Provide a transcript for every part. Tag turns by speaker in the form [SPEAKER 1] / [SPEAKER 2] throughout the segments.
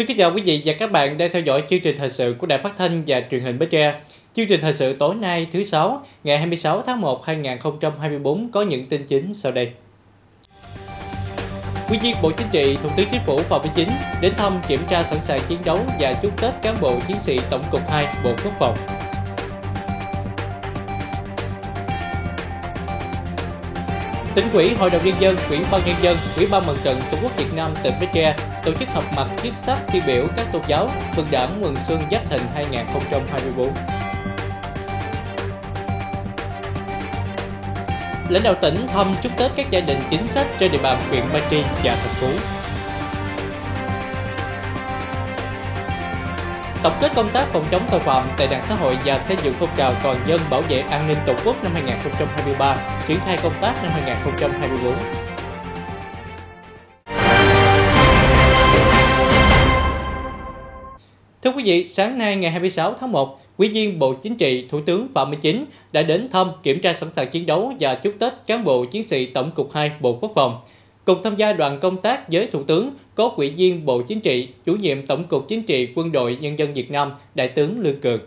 [SPEAKER 1] Xin kính chào quý vị và các bạn đang theo dõi chương trình thời sự của Đài Phát thanh và Truyền hình Bến Tre. Chương trình thời sự tối nay thứ sáu, ngày 26 tháng 1 2024 có những tin chính sau đây. Quý viên Bộ Chính trị, Thủ tướng Chính phủ Phạm Minh Chính đến thăm kiểm tra sẵn sàng chiến đấu và chúc Tết cán bộ chiến sĩ Tổng cục 2 Bộ Quốc phòng. Tỉnh ủy, Hội đồng nhân dân, Ủy ban nhân dân, Ủy ban mặt trận Tổ quốc Việt Nam tỉnh Bến Tre tổ chức họp mặt chức sắc tiêu biểu các tôn giáo mừng Đảng mừng Xuân Giáp Thìn 2024. Lãnh đạo tỉnh thăm chúc Tết các gia đình chính sách trên địa bàn huyện Ba Tri và thành phố. Tổng kết công tác phòng chống tội phạm, tệ nạn xã hội và xây dựng phong trào toàn dân bảo vệ an ninh Tổ quốc năm 2023, triển khai công tác năm 2024. Thưa quý vị, sáng nay ngày 26 tháng 1, Quý viên Bộ Chính trị, Thủ tướng Phạm Minh Chính đã đến thăm, kiểm tra sẵn sàng chiến đấu và chúc Tết cán bộ chiến sĩ Tổng cục 2 Bộ Quốc phòng. Cùng tham gia đoàn công tác với Thủ tướng có Ủy viên Bộ Chính trị, chủ nhiệm Tổng cục Chính trị Quân đội Nhân dân Việt Nam, Đại tướng Lương Cường.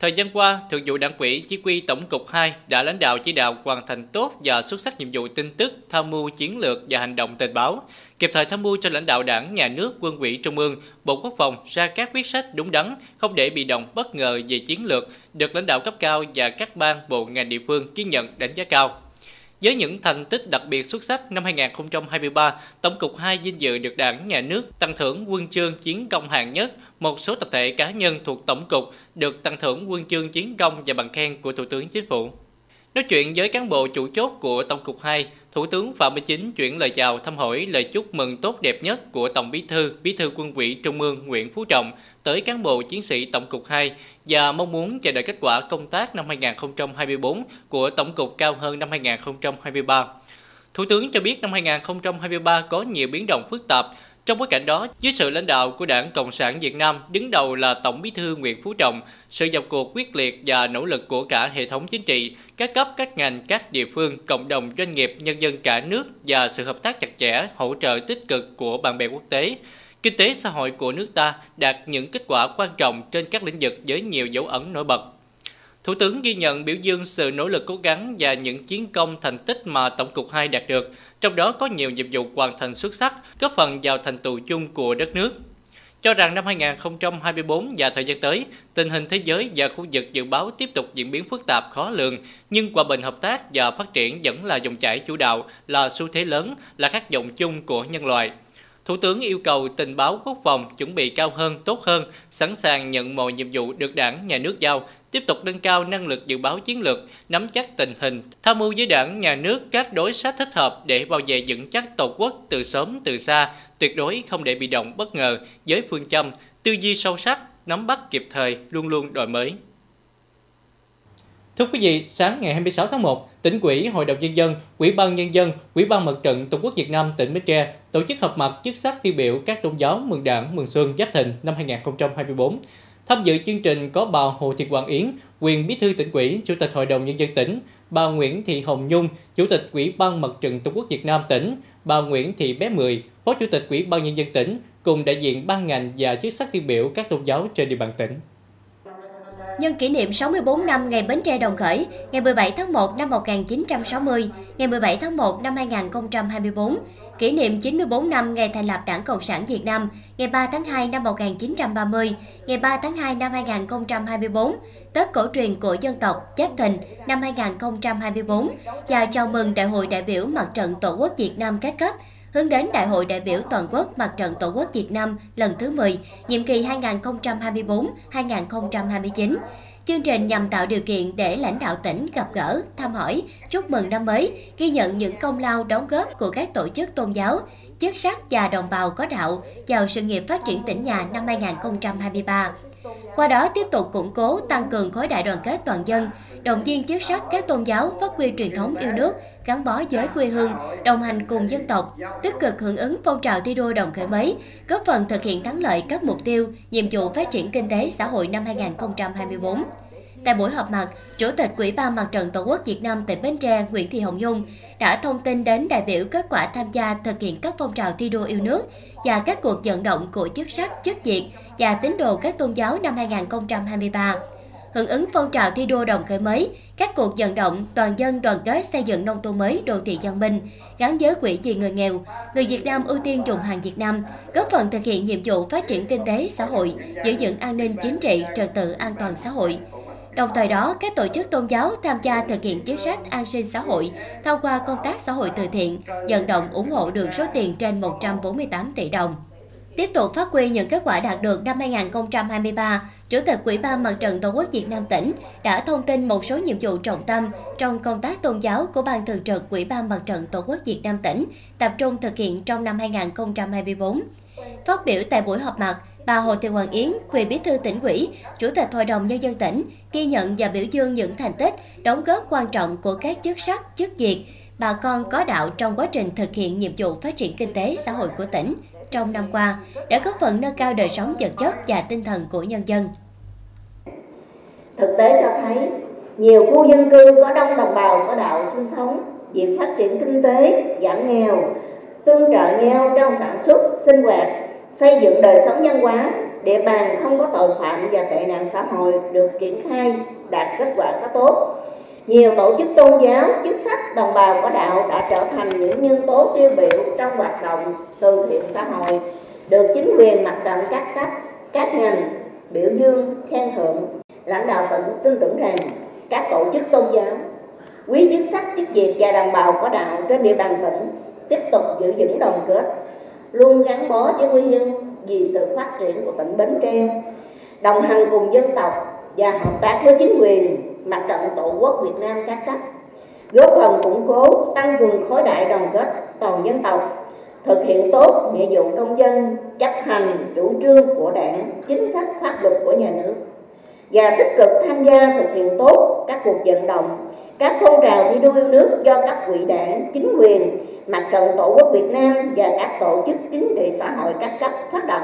[SPEAKER 1] Thời gian qua, Thượng vụ Đảng ủy Chỉ huy Tổng cục 2 đã lãnh đạo chỉ đạo hoàn thành tốt và xuất sắc nhiệm vụ tin tức, tham mưu chiến lược và hành động tình báo, kịp thời tham mưu cho lãnh đạo Đảng, Nhà nước, Quân ủy Trung ương, Bộ Quốc phòng ra các quyết sách đúng đắn, không để bị động bất ngờ về chiến lược, được lãnh đạo cấp cao và các ban bộ ngành địa phương ghi nhận đánh giá cao. Với những thành tích đặc biệt xuất sắc năm 2023, Tổng cục 2 vinh dự được Đảng, Nhà nước tặng thưởng huân chương chiến công hạng nhất, một số tập thể cá nhân thuộc Tổng cục được tặng thưởng huân chương chiến công và bằng khen của Thủ tướng Chính phủ. Nói chuyện với cán bộ chủ chốt của Tổng cục 2, Thủ tướng Phạm Minh Chính chuyển lời chào thăm hỏi lời chúc mừng tốt đẹp nhất của Tổng Bí thư, Bí thư Quân ủy Trung ương Nguyễn Phú Trọng tới cán bộ chiến sĩ Tổng cục 2 và mong muốn chờ đợi kết quả công tác năm 2024 của Tổng cục cao hơn năm 2023. Thủ tướng cho biết năm 2023 có nhiều biến động phức tạp, trong bối cảnh đó, dưới sự lãnh đạo của Đảng Cộng sản Việt Nam, đứng đầu là Tổng Bí thư Nguyễn Phú Trọng, sự nhập cuộc quyết liệt và nỗ lực của cả hệ thống chính trị, các cấp, các ngành, các địa phương, cộng đồng doanh nghiệp, nhân dân cả nước và sự hợp tác chặt chẽ, hỗ trợ tích cực của bạn bè quốc tế, kinh tế xã hội của nước ta đạt những kết quả quan trọng trên các lĩnh vực với nhiều dấu ấn nổi bật. Thủ tướng ghi nhận biểu dương sự nỗ lực cố gắng và những chiến công thành tích mà Tổng cục 2 đạt được, trong đó có nhiều nhiệm vụ hoàn thành xuất sắc, góp phần vào thành tựu chung của đất nước. Cho rằng năm 2024 và thời gian tới, tình hình thế giới và khu vực dự báo tiếp tục diễn biến phức tạp khó lường, nhưng hòa bình hợp tác và phát triển vẫn là dòng chảy chủ đạo, là xu thế lớn, là khát vọng chung của nhân loại. Thủ tướng yêu cầu tình báo quốc phòng chuẩn bị cao hơn, tốt hơn, sẵn sàng nhận mọi nhiệm vụ được đảng, nhà nước giao, tiếp tục nâng cao năng lực dự báo chiến lược, nắm chắc tình hình, tham mưu với đảng, nhà nước các đối sách thích hợp để bảo vệ vững chắc tổ quốc từ sớm từ xa, tuyệt đối không để bị động bất ngờ với phương châm, tư duy sâu sắc, nắm bắt kịp thời, luôn luôn đổi mới. Thưa quý vị, sáng ngày 26 tháng 1, tỉnh ủy, Hội đồng Nhân dân, Ủy ban Nhân dân, Ủy ban Mặt trận Tổ quốc Việt Nam tỉnh Bến Tre tổ chức họp mặt chức sắc tiêu biểu các tôn giáo mừng đảng mừng xuân Giáp Thìn năm 2024. Tham dự chương trình có bà Hồ Thị Hoàng Yến, quyền bí thư tỉnh ủy, Chủ tịch Hội đồng Nhân dân tỉnh, bà Nguyễn Thị Hồng Nhung, Chủ tịch Ủy ban Mặt trận Tổ quốc Việt Nam tỉnh, bà Nguyễn Thị Bé Mười, Phó Chủ tịch Ủy ban Nhân dân tỉnh, cùng đại diện ban ngành và chức sắc tiêu biểu các tôn giáo trên địa bàn tỉnh.
[SPEAKER 2] Nhân kỷ niệm 64 năm ngày Bến Tre đồng khởi, ngày 17 tháng 1 năm 1960, ngày 17 tháng 1 năm 2024, kỷ niệm 94 năm ngày thành lập Đảng Cộng sản Việt Nam, ngày 3 tháng 2 năm 1930, ngày 3 tháng 2 năm 2024, Tết cổ truyền của dân tộc Giáp Thìn năm 2024 và chào mừng Đại hội đại biểu Mặt trận Tổ quốc Việt Nam các cấp hướng đến Đại hội đại biểu toàn quốc Mặt trận Tổ quốc Việt Nam lần thứ 10, nhiệm kỳ 2024-2029. Chương trình nhằm tạo điều kiện để lãnh đạo tỉnh gặp gỡ, thăm hỏi, chúc mừng năm mới, ghi nhận những công lao đóng góp của các tổ chức tôn giáo, chức sắc và đồng bào có đạo vào sự nghiệp phát triển tỉnh nhà năm 2023. Qua đó tiếp tục củng cố, tăng cường khối đại đoàn kết toàn dân, động viên chức sắc các tôn giáo phát huy truyền thống yêu nước, gắn bó với quê hương, đồng hành cùng dân tộc, tích cực hưởng ứng phong trào thi đua đồng khởi mới, góp phần thực hiện thắng lợi các mục tiêu, nhiệm vụ phát triển kinh tế xã hội năm 2024. Tại buổi họp mặt, Chủ tịch Ủy ban Mặt trận Tổ quốc Việt Nam tỉnh Bến Tre Nguyễn Thị Hồng Nhung đã thông tin đến đại biểu kết quả tham gia thực hiện các phong trào thi đua yêu nước và các cuộc vận động của chức sắc, chức việc và tín đồ các tôn giáo năm 2023 hưởng ứng phong trào thi đua đồng khởi mới, các cuộc vận động toàn dân đoàn kết xây dựng nông thôn mới đô thị văn minh, gắn với quỹ vì người nghèo, người Việt Nam ưu tiên dùng hàng Việt Nam, góp phần thực hiện nhiệm vụ phát triển kinh tế xã hội, giữ vững an ninh chính trị, trật tự an toàn xã hội. Đồng thời đó, các tổ chức tôn giáo tham gia thực hiện chính sách an sinh xã hội thông qua công tác xã hội từ thiện, vận động ủng hộ được số tiền trên 148 tỷ đồng. Tiếp tục phát huy những kết quả đạt được năm 2023, Chủ tịch Ủy ban Mặt trận Tổ quốc Việt Nam tỉnh đã thông tin một số nhiệm vụ trọng tâm trong công tác tôn giáo của Ban Thường trực Ủy ban Mặt trận Tổ quốc Việt Nam tỉnh tập trung thực hiện trong năm 2024. Phát biểu tại buổi họp mặt, bà Hồ Thị Hoàng Yến, quyền bí thư tỉnh ủy, Chủ tịch Hội đồng Nhân dân tỉnh, ghi nhận và biểu dương những thành tích, đóng góp quan trọng của các chức sắc, chức việc, bà con có đạo trong quá trình thực hiện nhiệm vụ phát triển kinh tế xã hội của tỉnh, trong năm qua đã góp phần nâng cao đời sống vật chất và tinh thần của nhân dân.
[SPEAKER 3] Thực tế cho thấy, nhiều khu dân cư có đông đồng bào có đạo sinh sống, việc phát triển kinh tế, giảm nghèo, tương trợ nhau trong sản xuất, sinh hoạt, xây dựng đời sống văn hóa, địa bàn không có tội phạm và tệ nạn xã hội được triển khai đạt kết quả khá tốt nhiều tổ chức tôn giáo, chức sắc, đồng bào có đạo đã trở thành những nhân tố tiêu biểu trong hoạt động từ thiện xã hội, được chính quyền mặt trận các cấp, các ngành biểu dương, khen thưởng. Lãnh đạo tỉnh tin tưởng rằng các tổ chức tôn giáo, quý chức sắc, chức việc và đồng bào có đạo trên địa bàn tỉnh tiếp tục giữ vững đồng kết, luôn gắn bó với quê hương vì sự phát triển của tỉnh Bến Tre, đồng hành cùng dân tộc và hợp tác với chính quyền mặt trận tổ quốc Việt Nam các cấp. Góp phần củng cố, tăng cường khối đại đoàn kết toàn dân tộc, thực hiện tốt nghĩa vụ công dân chấp hành chủ trương của đảng, chính sách pháp luật của nhà nước. Và tích cực tham gia thực hiện tốt các cuộc vận động, các phong trào thi đua yêu nước do cấp ủy đảng, chính quyền, mặt trận tổ quốc Việt Nam và các tổ chức chính trị xã hội các cấp phát động.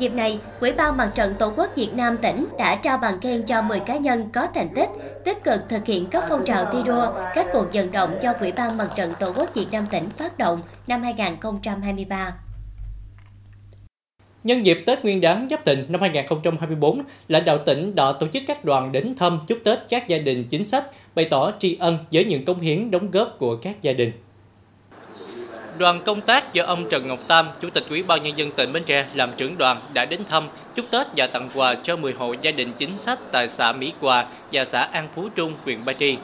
[SPEAKER 2] Dịp này, Ủy ban Mặt trận Tổ quốc Việt Nam tỉnh đã trao bằng khen cho 10 cá nhân có thành tích, tích cực thực hiện các phong trào thi đua, các cuộc vận động do Ủy ban Mặt trận Tổ quốc Việt Nam tỉnh phát động năm 2023.
[SPEAKER 1] Nhân dịp Tết Nguyên đán Giáp Thịnh năm 2024, lãnh đạo tỉnh đã tổ chức các đoàn đến thăm chúc Tết các gia đình chính sách, bày tỏ tri ân với những công hiến đóng góp của các gia đình. Đoàn công tác do ông Trần Ngọc Tam, Chủ tịch Ủy ban Nhân dân tỉnh Bến Tre làm trưởng đoàn đã đến thăm, chúc Tết và tặng quà cho 10 hộ gia đình chính sách tại xã Mỹ Hòa và xã An Phú Trung, huyện Ba Tri.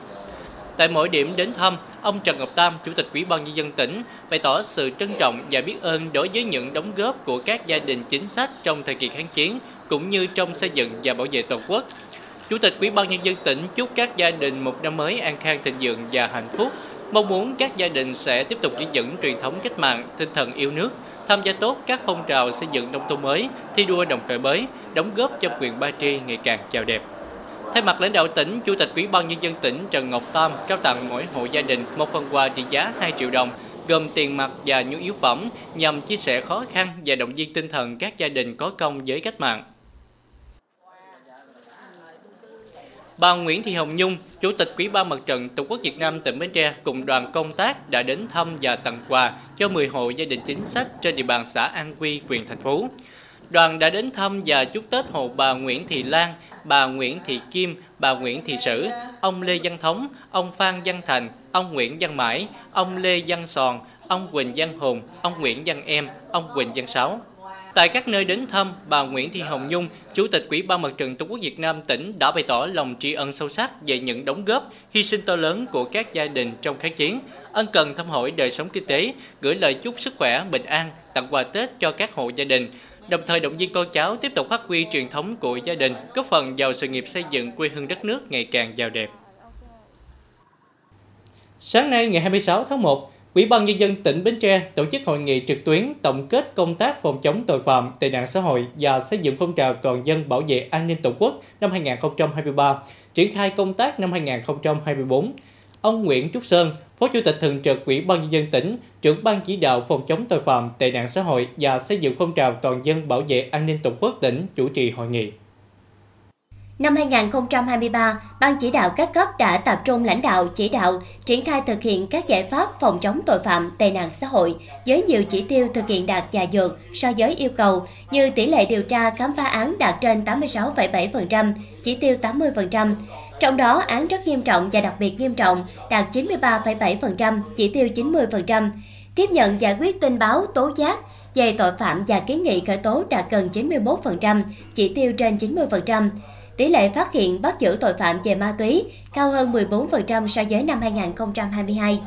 [SPEAKER 1] Tại mỗi điểm đến thăm, ông Trần Ngọc Tam, Chủ tịch Ủy ban Nhân dân tỉnh, bày tỏ sự trân trọng và biết ơn đối với những đóng góp của các gia đình chính sách trong thời kỳ kháng chiến, cũng như trong xây dựng và bảo vệ Tổ quốc. Chủ tịch Ủy ban Nhân dân tỉnh chúc các gia đình một năm mới an khang thịnh vượng và hạnh phúc, Mong muốn các gia đình sẽ tiếp tục giữ vững truyền thống cách mạng, tinh thần yêu nước, tham gia tốt các phong trào xây dựng nông thôn mới, thi đua đồng khởi mới, đóng góp cho quyền Ba Tri ngày càng chào đẹp. Thay mặt lãnh đạo tỉnh, Chủ tịch Ủy ban Nhân dân tỉnh Trần Ngọc Tam trao tặng mỗi hộ gia đình một phần quà trị giá 2 triệu đồng, gồm tiền mặt và nhu yếu phẩm nhằm chia sẻ khó khăn và động viên tinh thần các gia đình có công với cách mạng. Bà Nguyễn Thị Hồng Nhung, Chủ tịch Quỹ ban Mặt trận Tổ quốc Việt Nam tỉnh Bến Tre cùng đoàn công tác đã đến thăm và tặng quà cho 10 hộ gia đình chính sách trên địa bàn xã An Quy, huyện thành phố. Đoàn đã đến thăm và chúc Tết hộ bà Nguyễn Thị Lan, bà Nguyễn Thị Kim, bà Nguyễn Thị Sử, ông Lê Văn Thống, ông Phan Văn Thành, ông Nguyễn Văn Mãi, ông Lê Văn Sòn, ông Quỳnh Văn Hùng, ông Nguyễn Văn Em, ông Quỳnh Văn Sáu. Tại các nơi đến thăm, bà Nguyễn Thị Hồng Nhung, Chủ tịch quỹ ban Mặt trận Tổ quốc Việt Nam tỉnh đã bày tỏ lòng tri ân sâu sắc về những đóng góp, hy sinh to lớn của các gia đình trong kháng chiến, ân cần thăm hỏi đời sống kinh tế, gửi lời chúc sức khỏe, bình an, tặng quà Tết cho các hộ gia đình, đồng thời động viên con cháu tiếp tục phát huy truyền thống của gia đình, góp phần vào sự nghiệp xây dựng quê hương đất nước ngày càng giàu đẹp. Sáng nay ngày 26 tháng 1, Ủy ban Nhân dân tỉnh Bến Tre tổ chức hội nghị trực tuyến tổng kết công tác phòng chống tội phạm, tệ nạn xã hội và xây dựng phong trào toàn dân bảo vệ an ninh Tổ quốc năm 2023, triển khai công tác năm 2024. Ông Nguyễn Trúc Sơn, Phó Chủ tịch Thường trực Ủy ban Nhân dân tỉnh, trưởng ban chỉ đạo phòng chống tội phạm, tệ nạn xã hội và xây dựng phong trào toàn dân bảo vệ an ninh Tổ quốc tỉnh chủ trì hội nghị.
[SPEAKER 2] Năm 2023, Ban chỉ đạo các cấp đã tập trung lãnh đạo, chỉ đạo, triển khai thực hiện các giải pháp phòng chống tội phạm, tệ nạn xã hội với nhiều chỉ tiêu thực hiện đạt và dược so với yêu cầu như tỷ lệ điều tra khám phá án đạt trên 86,7%, chỉ tiêu 80%. Trong đó, án rất nghiêm trọng và đặc biệt nghiêm trọng đạt 93,7%, chỉ tiêu 90%. Tiếp nhận giải quyết tin báo, tố giác về tội phạm và kiến nghị khởi tố đạt gần 91%, chỉ tiêu trên 90%. Tỷ lệ phát hiện bắt giữ tội phạm về ma túy cao hơn 14% so với năm 2022.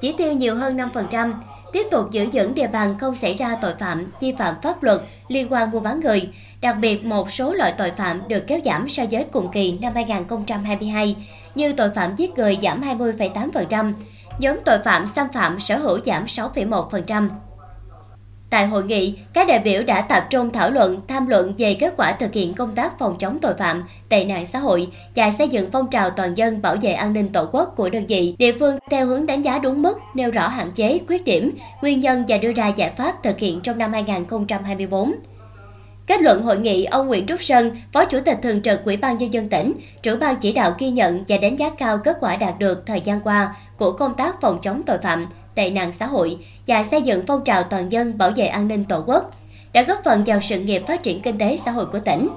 [SPEAKER 2] Chỉ tiêu nhiều hơn 5%, tiếp tục giữ vững địa bàn không xảy ra tội phạm, vi phạm pháp luật liên quan mua bán người. Đặc biệt, một số loại tội phạm được kéo giảm so với cùng kỳ năm 2022, như tội phạm giết người giảm 20,8%, nhóm tội phạm xâm phạm sở hữu giảm 6,1%. Tại hội nghị, các đại biểu đã tập trung thảo luận, tham luận về kết quả thực hiện công tác phòng chống tội phạm, tệ nạn xã hội và xây dựng phong trào toàn dân bảo vệ an ninh tổ quốc của đơn vị, địa phương theo hướng đánh giá đúng mức, nêu rõ hạn chế, khuyết điểm, nguyên nhân và đưa ra giải pháp thực hiện trong năm 2024. Kết luận hội nghị, ông Nguyễn Trúc Sơn, Phó Chủ tịch Thường trực Ủy ban Nhân dân tỉnh, trưởng ban chỉ đạo ghi nhận và đánh giá cao kết quả đạt được thời gian qua của công tác phòng chống tội phạm, tệ nạn xã hội và xây dựng phong trào toàn dân bảo vệ an ninh tổ quốc, đã góp phần vào sự nghiệp phát triển kinh tế xã hội của tỉnh.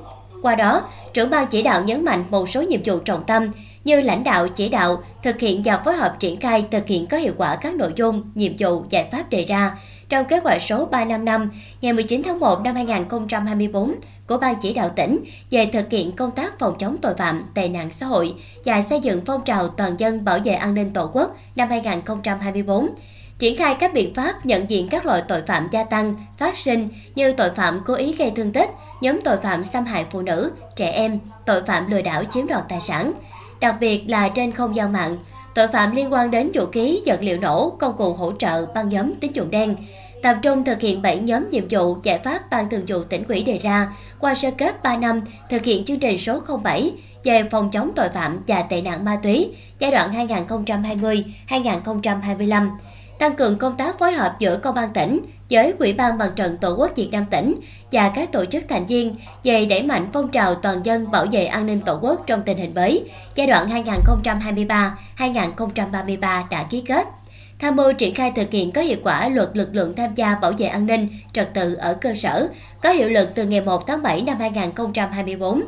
[SPEAKER 2] Qua đó, trưởng ban chỉ đạo nhấn mạnh một số nhiệm vụ trọng tâm như lãnh đạo chỉ đạo, thực hiện và phối hợp triển khai thực hiện có hiệu quả các nội dung, nhiệm vụ, giải pháp đề ra trong kế hoạch số 355 ngày 19 tháng 1 năm 2024 của Ban chỉ đạo tỉnh về thực hiện công tác phòng chống tội phạm, tệ nạn xã hội và xây dựng phong trào toàn dân bảo vệ an ninh Tổ quốc năm 2024 triển khai các biện pháp nhận diện các loại tội phạm gia tăng, phát sinh như tội phạm cố ý gây thương tích, nhóm tội phạm xâm hại phụ nữ, trẻ em, tội phạm lừa đảo chiếm đoạt tài sản, đặc biệt là trên không gian mạng, tội phạm liên quan đến vũ khí, vật liệu nổ, công cụ hỗ trợ, băng nhóm tín dụng đen, tập trung thực hiện 7 nhóm nhiệm vụ, giải pháp Ban Thường vụ tỉnh ủy đề ra. Qua sơ kết 3 năm, thực hiện chương trình số 07 về phòng chống tội phạm và tệ nạn ma túy, giai đoạn 2020-2025 tăng cường công tác phối hợp giữa công an tỉnh với Ủy ban Mặt trận Tổ quốc Việt Nam tỉnh và các tổ chức thành viên về đẩy mạnh phong trào toàn dân bảo vệ an ninh Tổ quốc trong tình hình mới, giai đoạn 2023-2033 đã ký kết tham mưu triển khai thực hiện có hiệu quả luật lực lượng tham gia bảo vệ an ninh trật tự ở cơ sở, có hiệu lực từ ngày 1 tháng 7 năm 2024.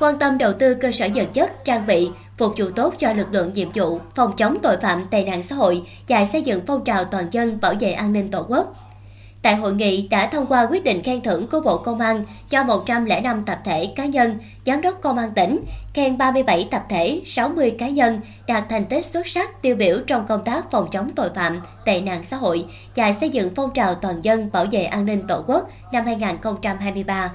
[SPEAKER 2] Quan tâm đầu tư cơ sở vật chất, trang bị, phục vụ tốt cho lực lượng nhiệm vụ phòng chống tội phạm tệ nạn xã hội và xây dựng phong trào toàn dân bảo vệ an ninh tổ quốc. Tại hội nghị đã thông qua quyết định khen thưởng của Bộ Công an cho 105 tập thể cá nhân, giám đốc công an tỉnh, khen 37 tập thể, 60 cá nhân đạt thành tích xuất sắc tiêu biểu trong công tác phòng chống tội phạm, tệ nạn xã hội và xây dựng phong trào toàn dân bảo vệ an ninh tổ quốc năm 2023.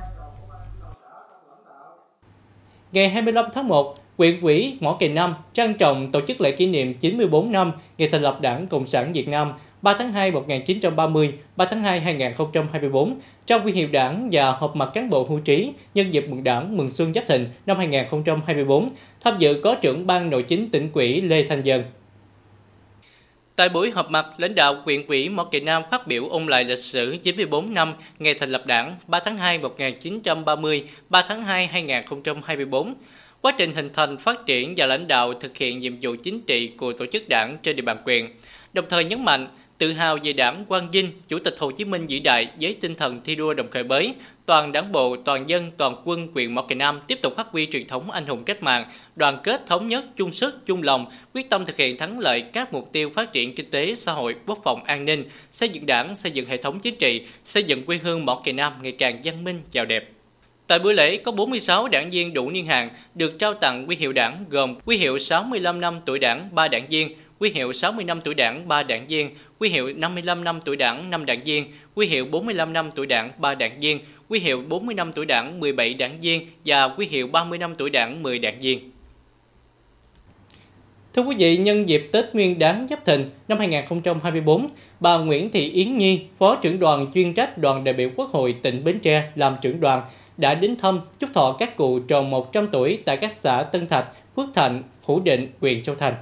[SPEAKER 1] Ngày 25 tháng 1, Quyện ủy Mỏ Kỳ Nam trang trọng tổ chức lễ kỷ niệm 94 năm ngày thành lập Đảng Cộng sản Việt Nam 3 tháng 2 1930, 3 tháng 2 2024, trao huy hiệu đảng và họp mặt cán bộ hưu trí nhân dịp mừng đảng mừng xuân Giáp Thìn năm 2024. Tham dự có trưởng ban nội chính tỉnh quỹ Lê Thanh Dân. Tại buổi họp mặt, lãnh đạo quyện ủy Mỏ Kỳ Nam phát biểu ôn lại lịch sử 94 năm ngày thành lập đảng 3 tháng 2 1930, 3 tháng 2 2024 quá trình hình thành, phát triển và lãnh đạo thực hiện nhiệm vụ chính trị của tổ chức đảng trên địa bàn quyền. Đồng thời nhấn mạnh, tự hào về đảng Quang Vinh, Chủ tịch Hồ Chí Minh vĩ đại với tinh thần thi đua đồng khởi bới, toàn đảng bộ, toàn dân, toàn quân quyền Mộc Cày Nam tiếp tục phát huy truyền thống anh hùng cách mạng, đoàn kết thống nhất, chung sức, chung lòng, quyết tâm thực hiện thắng lợi các mục tiêu phát triển kinh tế, xã hội, quốc phòng, an ninh, xây dựng đảng, xây dựng hệ thống chính trị, xây dựng quê hương Mộc Cày Nam ngày càng văn minh, giàu đẹp. Tại buổi lễ có 46 đảng viên đủ niên hạn được trao tặng huy hiệu đảng gồm huy hiệu 65 năm tuổi đảng 3 đảng viên, quy hiệu 60 năm tuổi đảng 3 đảng viên, quy hiệu 55 năm tuổi đảng 5 đảng viên, quy hiệu 45 năm tuổi đảng 3 đảng viên, quy hiệu 40 năm tuổi đảng 17 đảng viên và quy hiệu 30 năm tuổi đảng 10 đảng viên. Thưa quý vị, nhân dịp Tết Nguyên đán Giáp Thìn năm 2024, bà Nguyễn Thị Yến Nhi, Phó trưởng đoàn chuyên trách đoàn đại biểu Quốc hội tỉnh Bến Tre làm trưởng đoàn đã đến thăm chúc thọ các cụ tròn 100 tuổi tại các xã Tân Thạch, Phước Thạnh, Phủ Định, huyện Châu Thành.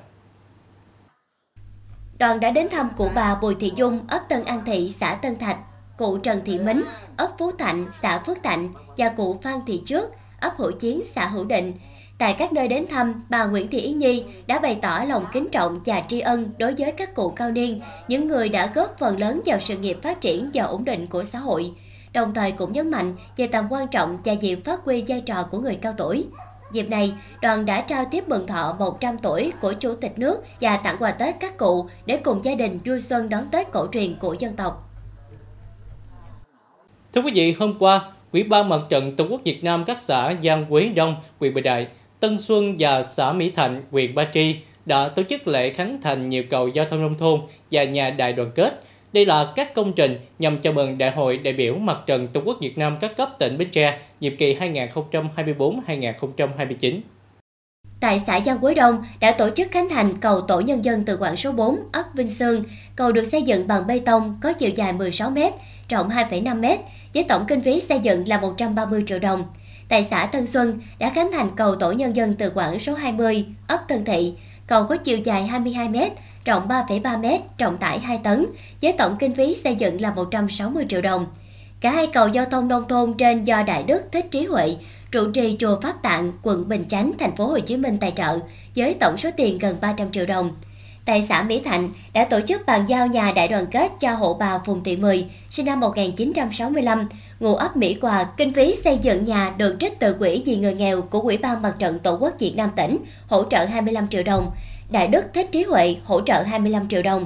[SPEAKER 2] Đoàn đã đến thăm cụ bà Bùi Thị Dung, ấp Tân An Thị, xã Tân Thạch, cụ Trần Thị Mính, ấp Phú Thạnh, xã Phước Thạnh và cụ Phan Thị Trước, ấp Hữu Chiến, xã Hữu Định. Tại các nơi đến thăm, bà Nguyễn Thị Yến Nhi đã bày tỏ lòng kính trọng và tri ân đối với các cụ cao niên, những người đã góp phần lớn vào sự nghiệp phát triển và ổn định của xã hội. Đồng thời cũng nhấn mạnh về tầm quan trọng và việc phát huy vai trò của người cao tuổi. Dịp này, đoàn đã trao tiếp mừng thọ 100 tuổi của Chủ tịch nước và tặng quà Tết các cụ để cùng gia đình vui xuân đón Tết cổ truyền của dân tộc.
[SPEAKER 1] Thưa quý vị, hôm qua, Ủy ban Mặt trận Tổ quốc Việt Nam các xã Giang Quế Đông, huyện Bình Đại, Tân Xuân và xã Mỹ Thạnh, huyện Ba Tri đã tổ chức lễ khánh thành nhiều cầu giao thông nông thôn và nhà đại đoàn kết. Đây là các công trình nhằm chào mừng Đại hội đại biểu Mặt trận Tổ quốc Việt Nam các cấp tỉnh Bến Tre nhiệm kỳ 2024-2029.
[SPEAKER 2] Tại xã Giang Quế Đông đã tổ chức khánh thành cầu tổ nhân dân từ quảng số 4, ấp Vinh Sương. Cầu được xây dựng bằng bê tông, có chiều dài 16 m, rộng 2,5 m, với tổng kinh phí xây dựng là 130 triệu đồng. Tại xã Tân Xuân đã khánh thành cầu tổ nhân dân từ quảng số 20, ấp Tân Thị. Cầu có chiều dài 22 m, rộng 3,3 m, trọng tải 2 tấn, với tổng kinh phí xây dựng là 160 triệu đồng. Cả hai cầu giao thông nông thôn trên do Đại Đức Thích Trí Huệ, trụ trì chùa Pháp Tạng, quận Bình Chánh, thành phố Hồ Chí Minh tài trợ với tổng số tiền gần 300 triệu đồng. Tại xã Mỹ Thạnh đã tổ chức bàn giao nhà đại đoàn kết cho hộ bà Phùng Thị Mười, sinh năm 1965, ngụ ấp Mỹ Hòa, kinh phí xây dựng nhà được trích từ quỹ vì người nghèo của Ủy ban Mặt trận Tổ quốc Việt Nam tỉnh, hỗ trợ 25 triệu đồng. Đại Đức Thích Trí Huệ hỗ trợ 25 triệu đồng.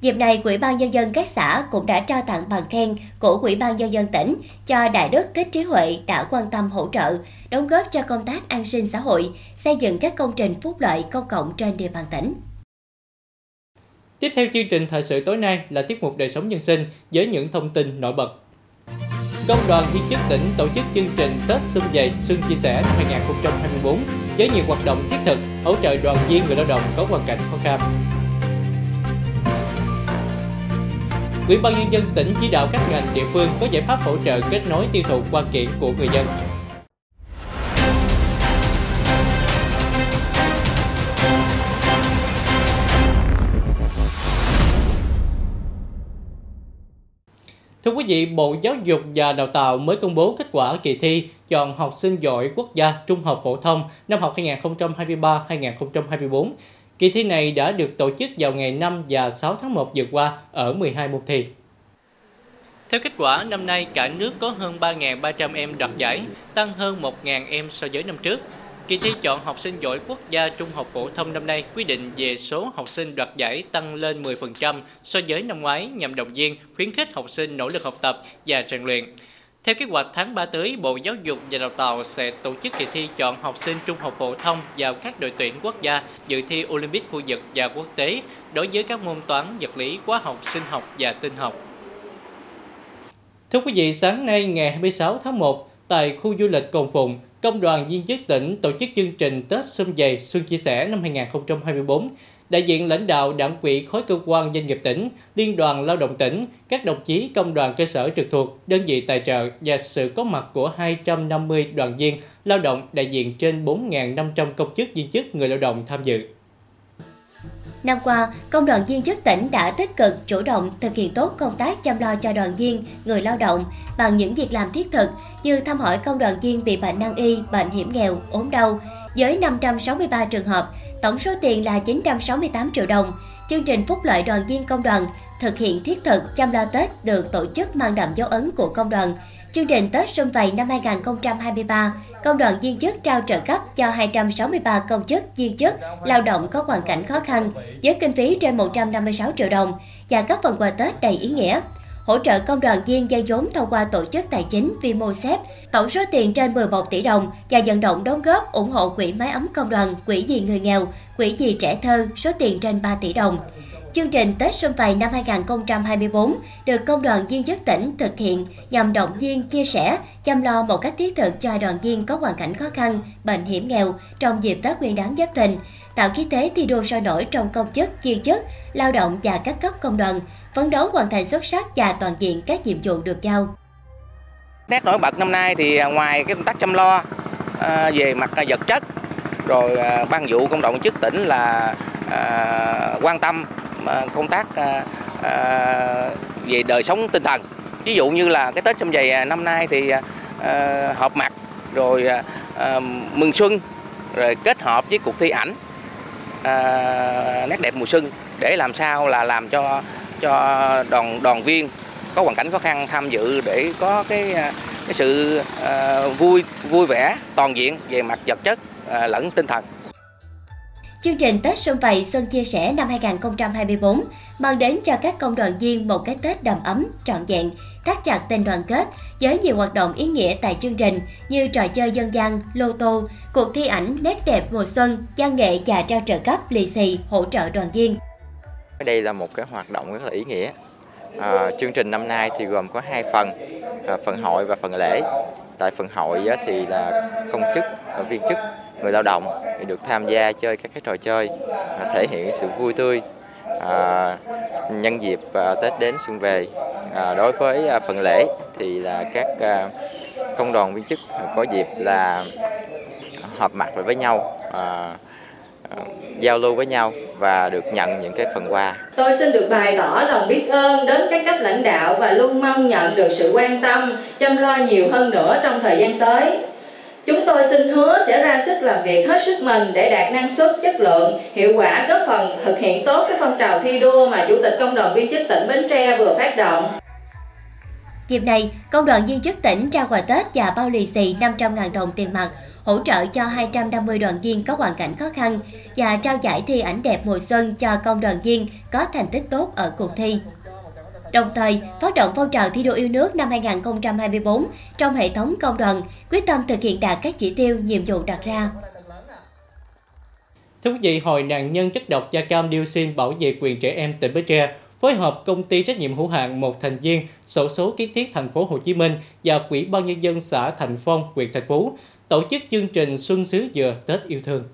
[SPEAKER 2] Dịp này, quỹ ban Nhân dân các xã cũng đã trao tặng bằng khen của quỹ ban Nhân dân tỉnh cho Đại Đức Thích Trí Huệ đã quan tâm hỗ trợ, đóng góp cho công tác an sinh xã hội, xây dựng các công trình phúc lợi công cộng trên địa bàn tỉnh.
[SPEAKER 1] Tiếp theo chương trình thời sự tối nay là tiết mục đời sống nhân sinh với những thông tin nổi bật. Công đoàn viên chức tỉnh tổ chức chương trình Tết Xuân Dày Xuân Chia Sẻ năm 2024 với nhiều hoạt động thiết thực, hỗ trợ đoàn viên người lao động có hoàn cảnh khó khăn. Ủy ban nhân dân tỉnh chỉ đạo các ngành địa phương có giải pháp hỗ trợ kết nối tiêu thụ quan kiện của người dân. Thưa quý vị, Bộ Giáo dục và Đào tạo mới công bố kết quả kỳ thi chọn học sinh giỏi quốc gia trung học phổ thông năm học 2023-2024. Kỳ thi này đã được tổ chức vào ngày 5 và 6 tháng 1 vừa qua ở 12 môn thi. Theo kết quả, năm nay cả nước có hơn 3.300 em đoạt giải, tăng hơn 1.000 em so với năm trước. Kỳ thi chọn học sinh giỏi quốc gia trung học phổ thông năm nay quy định về số học sinh đoạt giải tăng lên 10% so với năm ngoái nhằm động viên, khuyến khích học sinh nỗ lực học tập và rèn luyện. Theo kế hoạch tháng 3 tới, Bộ Giáo dục và Đào tạo sẽ tổ chức kỳ thi chọn học sinh trung học phổ thông vào các đội tuyển quốc gia dự thi Olympic khu vực và quốc tế đối với các môn toán, vật lý, hóa học, sinh học và tin học. Thưa quý vị, sáng nay ngày 26 tháng 1, tại khu du lịch Cồn Phụng, Công đoàn viên chức tỉnh tổ chức chương trình Tết Xuân Dày Xuân Chia Sẻ năm 2024. Đại diện lãnh đạo đảng quỹ khối cơ quan doanh nghiệp tỉnh, Liên đoàn Lao động tỉnh, các đồng chí công đoàn cơ sở trực thuộc, đơn vị tài trợ và sự có mặt của 250 đoàn viên lao động đại diện trên 4.500 công chức viên chức người lao động tham dự.
[SPEAKER 2] Năm qua, Công đoàn viên chức tỉnh đã tích cực, chủ động thực hiện tốt công tác chăm lo cho đoàn viên, người lao động bằng những việc làm thiết thực như thăm hỏi công đoàn viên bị bệnh nan y, bệnh hiểm nghèo, ốm đau. Với 563 trường hợp, tổng số tiền là 968 triệu đồng. Chương trình phúc lợi đoàn viên công đoàn thực hiện thiết thực chăm lo Tết được tổ chức mang đậm dấu ấn của công đoàn. Chương trình Tết Xuân Vầy năm 2023, Công đoàn viên chức trao trợ cấp cho 263 công chức, viên chức, lao động có hoàn cảnh khó khăn với kinh phí trên 156 triệu đồng và các phần quà Tết đầy ý nghĩa. Hỗ trợ công đoàn viên dây vốn thông qua tổ chức tài chính Vimosep, tổng số tiền trên 11 tỷ đồng và vận động đóng góp ủng hộ quỹ mái ấm công đoàn, quỹ vì người nghèo, quỹ vì trẻ thơ, số tiền trên 3 tỷ đồng. Chương trình Tết Xuân Vầy năm 2024 được Công đoàn viên chức tỉnh thực hiện nhằm động viên, chia sẻ, chăm lo một cách thiết thực cho đoàn viên có hoàn cảnh khó khăn, bệnh hiểm nghèo trong dịp Tết Nguyên đán Giáp Thìn, tạo khí thế thi đua sôi nổi trong công chức, viên chức, lao động và các cấp công đoàn, phấn đấu hoàn thành xuất sắc và toàn diện các nhiệm vụ được giao.
[SPEAKER 4] Nét nổi bật năm nay thì à, ngoài cái công tác chăm lo à, về mặt à, vật chất rồi ban vụ công đoàn chức tỉnh là quan tâm À, công tác à, à, về đời sống tinh thần ví dụ như là cái tết trong giày năm nay thì họp mặt, rồi mừng xuân, rồi kết hợp với cuộc thi ảnh nét đẹp mùa xuân để làm sao là làm cho cho đoàn đoàn viên có hoàn cảnh khó khăn tham dự để có cái cái sự vui vui vẻ toàn diện về mặt vật chất lẫn tinh thần.
[SPEAKER 2] Chương trình Tết Xuân Vầy Xuân Chia Sẻ năm 2024 mang đến cho các công đoàn viên một cái Tết đầm ấm, trọn vẹn, thắt chặt tình đoàn kết với nhiều hoạt động ý nghĩa tại chương trình như trò chơi dân gian, lô tô, cuộc thi ảnh nét đẹp mùa xuân, văn nghệ và trao trợ cấp, lì xì, hỗ trợ đoàn viên.
[SPEAKER 5] Đây là một cái hoạt động rất là ý nghĩa. À, chương trình năm nay thì gồm có hai phần, à, phần hội và phần lễ. Tại phần hội thì là công chức, à, viên chức, người lao động thì được tham gia chơi các cái trò chơi, à, thể hiện sự vui tươi, à, nhân dịp à, Tết đến xuân về. À, đối với à, phần lễ thì là các à, công đoàn viên chức có dịp là họp mặt với nhau, à, à, giao lưu với nhau và được nhận những cái phần quà.
[SPEAKER 6] Tôi xin được bày tỏ lòng biết ơn đến các cấp lãnh đạo và luôn mong nhận được sự quan tâm, chăm lo nhiều hơn nữa trong thời gian tới. Chúng tôi xin hứa sẽ ra sức làm việc hết sức mình để đạt năng suất, chất lượng, hiệu quả góp phần thực hiện tốt cái phong trào thi đua mà Chủ tịch Công đoàn viên chức tỉnh Bến Tre vừa phát động.
[SPEAKER 2] Dịp này, Công đoàn viên chức tỉnh trao quà Tết và bao lì xì 500.000 đồng tiền mặt hỗ trợ cho 250 đoàn viên có hoàn cảnh khó khăn và trao giải thi ảnh đẹp mùa xuân cho công đoàn viên có thành tích tốt ở cuộc thi. Đồng thời, phát động phong trào thi đua yêu nước năm 2024 trong hệ thống công đoàn, quyết tâm thực hiện đạt các chỉ tiêu, nhiệm vụ đặt ra.
[SPEAKER 1] Thưa quý vị, Hội nạn nhân chất độc da cam dioxin bảo vệ quyền trẻ em tỉnh Bến Tre phối hợp công ty trách nhiệm hữu hạn một thành viên sổ số kiến thiết thành phố Hồ Chí Minh và Quỹ ban nhân dân xã Thành Phong, huyện Thành Phú tổ chức chương trình Xuân xứ Dừa Tết Yêu Thương.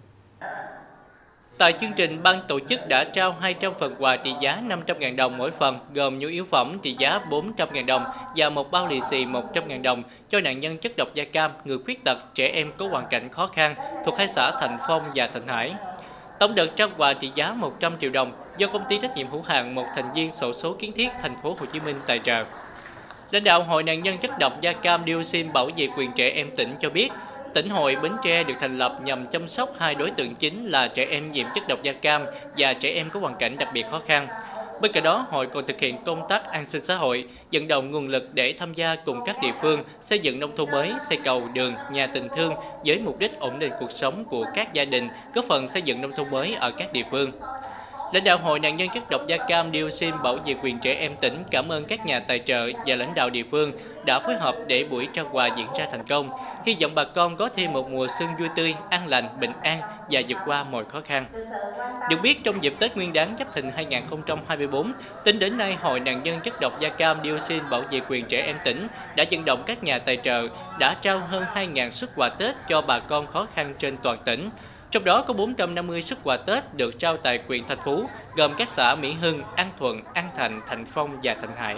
[SPEAKER 1] Tại chương trình, ban tổ chức đã trao 200 phần quà trị giá 500.000 đồng mỗi phần, gồm nhu yếu phẩm trị giá 400.000 đồng và một bao lì xì 100.000 đồng cho nạn nhân chất độc da cam, người khuyết tật, trẻ em có hoàn cảnh khó khăn thuộc hai xã Thành Phong và Thành Hải. Tổng đợt trao quà trị giá 100 triệu đồng do công ty trách nhiệm hữu hạn một thành viên sổ số kiến thiết thành phố Hồ Chí Minh tài trợ. Lãnh đạo Hội nạn nhân chất độc da cam dioxin bảo vệ quyền trẻ em tỉnh cho biết, tỉnh hội Bến Tre được thành lập nhằm chăm sóc hai đối tượng chính là trẻ em nhiễm chất độc da cam và trẻ em có hoàn cảnh đặc biệt khó khăn. Bên cạnh đó, hội còn thực hiện công tác an sinh xã hội, vận động nguồn lực để tham gia cùng các địa phương xây dựng nông thôn mới, xây cầu, đường, nhà tình thương với mục đích ổn định cuộc sống của các gia đình, góp phần xây dựng nông thôn mới ở các địa phương. Lãnh đạo Hội nạn nhân chất độc da cam dioxin bảo vệ quyền trẻ em tỉnh cảm ơn các nhà tài trợ và lãnh đạo địa phương đã phối hợp để buổi trao quà diễn ra thành công. Hy vọng bà con có thêm một mùa xuân vui tươi, an lành, bình an và vượt qua mọi khó khăn. Được biết trong dịp Tết Nguyên đán Giáp Thìn 2024, tính đến nay Hội nạn nhân chất độc da cam dioxin bảo vệ quyền trẻ em tỉnh đã vận động các nhà tài trợ đã trao hơn 2.000 xuất quà Tết cho bà con khó khăn trên toàn tỉnh. Trong đó có 450 xuất quà Tết được trao tại quyền Thạch Phú, gồm các xã Mỹ Hưng, An Thuận, An Thành, Thành Phong và Thành Hải.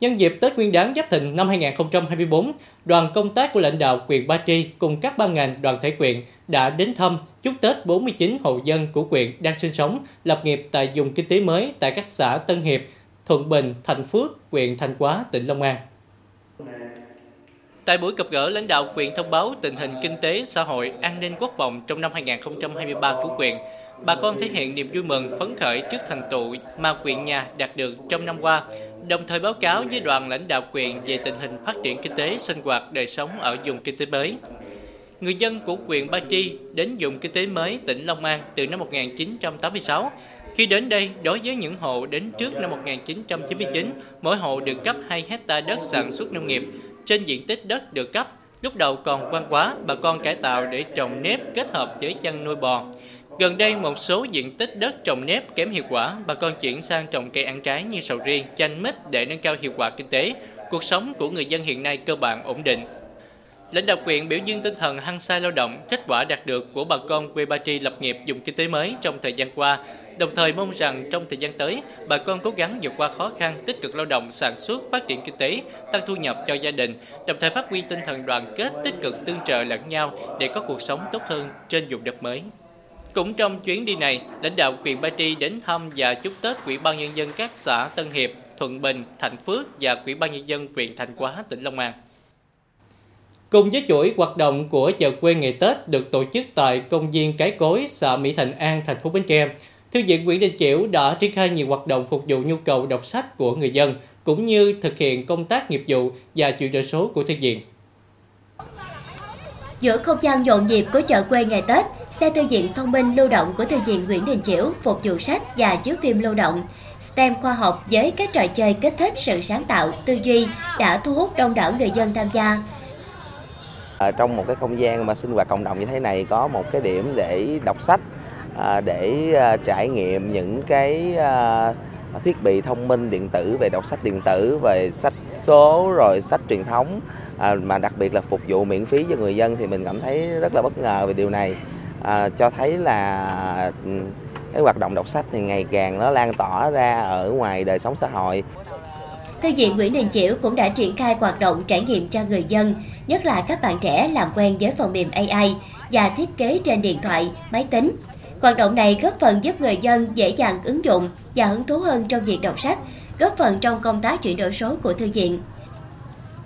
[SPEAKER 1] Nhân dịp Tết Nguyên đán Giáp Thìn năm 2024, đoàn công tác của lãnh đạo quyền Ba Tri cùng các ban ngành đoàn thể quyện đã đến thăm chúc Tết 49 hộ dân của quyện đang sinh sống, lập nghiệp tại vùng kinh tế mới tại các xã Tân Hiệp, Thuận Bình, Thành Phước, huyện Thành Hóa, tỉnh Long An. Tại buổi gặp gỡ, lãnh đạo quyện thông báo tình hình kinh tế, xã hội, an ninh quốc phòng trong năm 2023 của quyện Bà con thể hiện niềm vui mừng, phấn khởi trước thành tựu mà quyện nhà đạt được trong năm qua, đồng thời báo cáo với đoàn lãnh đạo quyện về tình hình phát triển kinh tế, sinh hoạt, đời sống ở vùng kinh tế mới. Người dân của huyện Ba Tri đến vùng kinh tế mới tỉnh Long An từ năm 1986. Khi đến đây, đối với những hộ đến trước năm 1999, mỗi hộ được cấp 2 hecta đất sản xuất nông nghiệp, trên diện tích đất được cấp, lúc đầu còn quan quá, bà con cải tạo để trồng nếp kết hợp với chăn nuôi bò. Gần đây, một số diện tích đất trồng nếp kém hiệu quả, bà con chuyển sang trồng cây ăn trái như sầu riêng, chanh mít để nâng cao hiệu quả kinh tế. Cuộc sống của người dân hiện nay cơ bản ổn định. Lãnh đạo quyện biểu dương tinh thần hăng say lao động, kết quả đạt được của bà con quê Ba Tri lập nghiệp dùng kinh tế mới trong thời gian qua, đồng thời mong rằng trong thời gian tới, bà con cố gắng vượt qua khó khăn, tích cực lao động, sản xuất, phát triển kinh tế, tăng thu nhập cho gia đình, đồng thời phát huy tinh thần đoàn kết, tích cực tương trợ lẫn nhau để có cuộc sống tốt hơn trên vùng đất mới. Cũng trong chuyến đi này, lãnh đạo quyền Ba Tri đến thăm và chúc Tết Ủy ban Nhân dân các xã Tân Hiệp, Thuận Bình, Thạnh Phước và Ủy ban Nhân dân huyện Thành Hóa, tỉnh Long An. Cùng với chuỗi hoạt động của chợ quê ngày Tết được tổ chức tại công viên Cái Cối, xã Mỹ Thành An, thành phố Bến Tre, Thư viện Nguyễn Đình Chiểu đã triển khai nhiều hoạt động phục vụ nhu cầu đọc sách của người dân, cũng như thực hiện công tác nghiệp vụ và chuyển đổi số của thư viện.
[SPEAKER 2] Giữa không gian nhộn nhịp của chợ quê ngày Tết, xe thư viện thông minh lưu động của Thư viện Nguyễn Đình Chiểu phục vụ sách và chiếu phim lưu động. STEM khoa học với các trò chơi kích thích sự sáng tạo, tư duy đã thu hút đông đảo người dân tham gia.
[SPEAKER 7] Ở trong một cái không gian mà sinh hoạt cộng đồng như thế này có một cái điểm để đọc sách, à, để à, trải nghiệm những cái à, thiết bị thông minh điện tử về đọc sách điện tử, về sách số rồi sách truyền thống à, mà đặc biệt là phục vụ miễn phí cho người dân thì mình cảm thấy rất là bất ngờ về điều này. À, cho thấy là ừ, cái hoạt động đọc sách thì ngày càng nó lan tỏa ra ở ngoài đời sống xã hội.
[SPEAKER 2] Thư viện Nguyễn Đình Chiểu cũng đã triển khai hoạt động trải nghiệm cho người dân, nhất là các bạn trẻ làm quen với phần mềm AI và thiết kế trên điện thoại, máy tính. Hoạt động này góp phần giúp người dân dễ dàng ứng dụng và hứng thú hơn trong việc đọc sách, góp phần trong công tác chuyển đổi số của thư viện.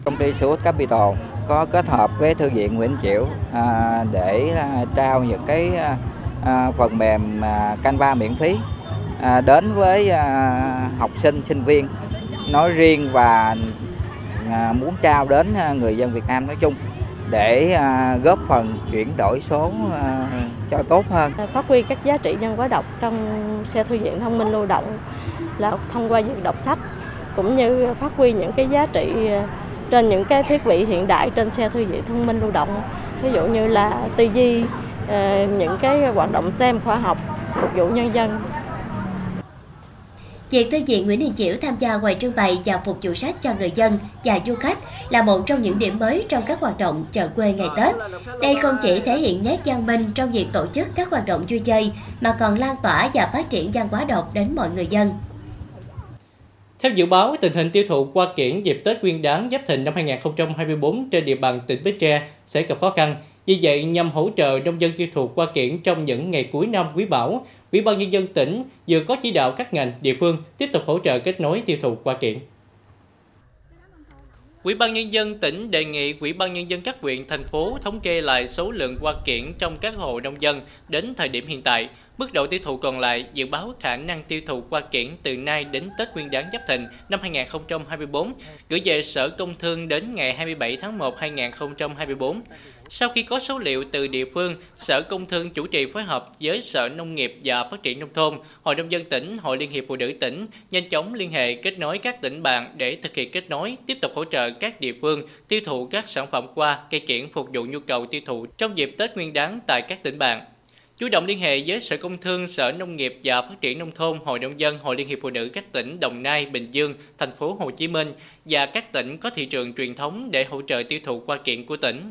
[SPEAKER 8] Công ty số Capital có kết hợp với Thư viện Nguyễn Chiểu à, để à, trao những cái à, à phần mềm à, Canva miễn phí à, đến với à, học sinh, sinh viên nói riêng và à, muốn trao đến à, người dân Việt Nam nói chung để à, góp phần chuyển đổi số cho tốt hơn.
[SPEAKER 9] Phát huy các giá trị nhân hóa đọc trong xe thư viện thông minh lưu động, là thông qua việc đọc sách, cũng như phát huy những cái giá trị trên những cái thiết bị hiện đại trên xe thư viện thông minh lưu động ví dụ như là tư duy những cái hoạt động tem khoa học phục vụ nhân dân
[SPEAKER 2] Việc Thư viện Nguyễn Đình Chiểu tham gia quầy trưng bày và phục vụ sách cho người dân và du khách là một trong những điểm mới trong các hoạt động chợ quê ngày Tết. Đây không chỉ thể hiện nét văn minh trong việc tổ chức các hoạt động vui chơi, mà còn lan tỏa và phát triển văn hóa đọc đến mọi người dân.
[SPEAKER 1] Theo dự báo, tình hình tiêu thụ qua kiển dịp Tết Nguyên đán Giáp Thìn năm 2024 trên địa bàn tỉnh Bến Tre sẽ gặp khó khăn. Vì vậy, nhằm hỗ trợ nông dân tiêu thụ qua kiển trong những ngày cuối năm quý bảo, Ủy ban Nhân dân tỉnh vừa có chỉ đạo các ngành, địa phương tiếp tục hỗ trợ kết nối tiêu thụ qua kiện. Ủy ban nhân dân tỉnh đề nghị Ủy ban nhân dân các huyện thành phố thống kê lại số lượng hoa kiển trong các hộ nông dân đến thời điểm hiện tại, Mức độ tiêu thụ còn lại dự báo khả năng tiêu thụ qua kiển từ nay đến Tết Nguyên đán Giáp Thìn năm 2024 gửi về Sở Công Thương đến ngày 27 tháng 1 2024. Sau khi có số liệu từ địa phương, Sở Công Thương chủ trì phối hợp với Sở Nông nghiệp và Phát triển Nông thôn, Hội nông dân tỉnh, Hội Liên hiệp Phụ nữ tỉnh nhanh chóng liên hệ kết nối các tỉnh bạn để thực hiện kết nối, tiếp tục hỗ trợ các địa phương tiêu thụ các sản phẩm qua cây kiển phục vụ nhu cầu tiêu thụ trong dịp Tết Nguyên đán tại các tỉnh bạn chủ động liên hệ với Sở Công Thương, Sở Nông nghiệp và Phát triển Nông thôn, Hội Nông dân, Hội Liên hiệp Phụ nữ các tỉnh Đồng Nai, Bình Dương, thành phố Hồ Chí Minh và các tỉnh có thị trường truyền thống để hỗ trợ tiêu thụ qua kiện của tỉnh.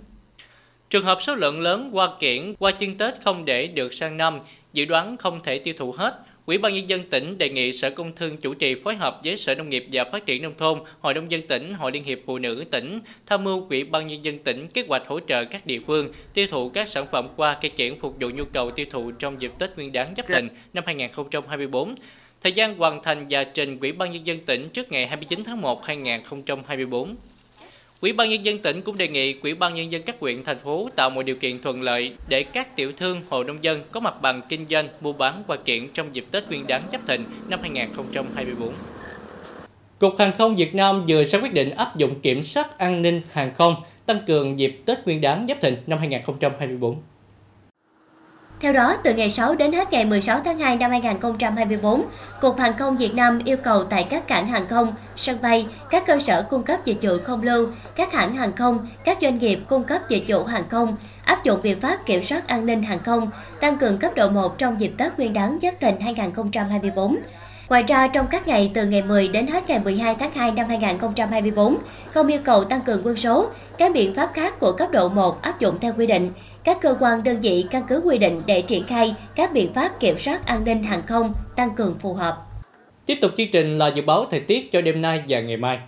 [SPEAKER 1] Trường hợp số lượng lớn qua kiện qua chân Tết không để được sang năm, dự đoán không thể tiêu thụ hết, Ủy ban nhân dân tỉnh đề nghị Sở Công Thương chủ trì phối hợp với Sở Nông nghiệp và Phát triển nông thôn, Hội nông dân tỉnh, Hội Liên hiệp Phụ nữ tỉnh tham mưu Ủy ban nhân dân tỉnh kế hoạch hỗ trợ các địa phương tiêu thụ các sản phẩm qua cây kiển phục vụ nhu cầu tiêu thụ trong dịp Tết Nguyên đán Giáp Thìn năm 2024. Thời gian hoàn thành và trình Ủy ban nhân dân tỉnh trước ngày 29 tháng 1 2024. Ủy ban nhân dân tỉnh cũng đề nghị Ủy ban nhân dân các huyện, thành phố tạo mọi điều kiện thuận lợi để các tiểu thương, hộ nông dân có mặt bằng kinh doanh, mua bán qua kiện trong dịp Tết Nguyên đán Giáp Thìn năm 2024. Cục Hàng không Việt Nam vừa ra quyết định áp dụng kiểm soát an ninh hàng không, tăng cường dịp Tết Nguyên đán Giáp Thìn năm 2024.
[SPEAKER 2] Theo đó, từ ngày 6 đến hết ngày 16 tháng 2 năm 2024, Cục Hàng không Việt Nam yêu cầu tại các cảng hàng không, sân bay, các cơ sở cung cấp dịch vụ không lưu, các hãng hàng không, các doanh nghiệp cung cấp dịch vụ hàng không áp dụng biện pháp kiểm soát an ninh hàng không, tăng cường cấp độ 1 trong dịp Tết Nguyên đán Giáp Thìn 2024 Ngoài ra, trong các ngày từ ngày 10 đến hết ngày 12 tháng 2 năm 2024, không yêu cầu tăng cường quân số, các biện pháp khác của cấp độ 1 áp dụng theo quy định. Các cơ quan đơn vị căn cứ quy định để triển khai các biện pháp kiểm soát an ninh hàng không tăng cường phù hợp.
[SPEAKER 1] Tiếp tục chương trình là dự báo thời tiết cho đêm nay và ngày mai.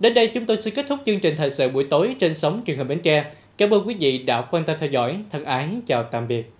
[SPEAKER 1] Đến đây chúng tôi xin kết thúc chương trình thời sự buổi tối trên sóng truyền hình Bến Tre. Cảm ơn quý vị đã quan tâm theo dõi. Thân ái, chào tạm biệt.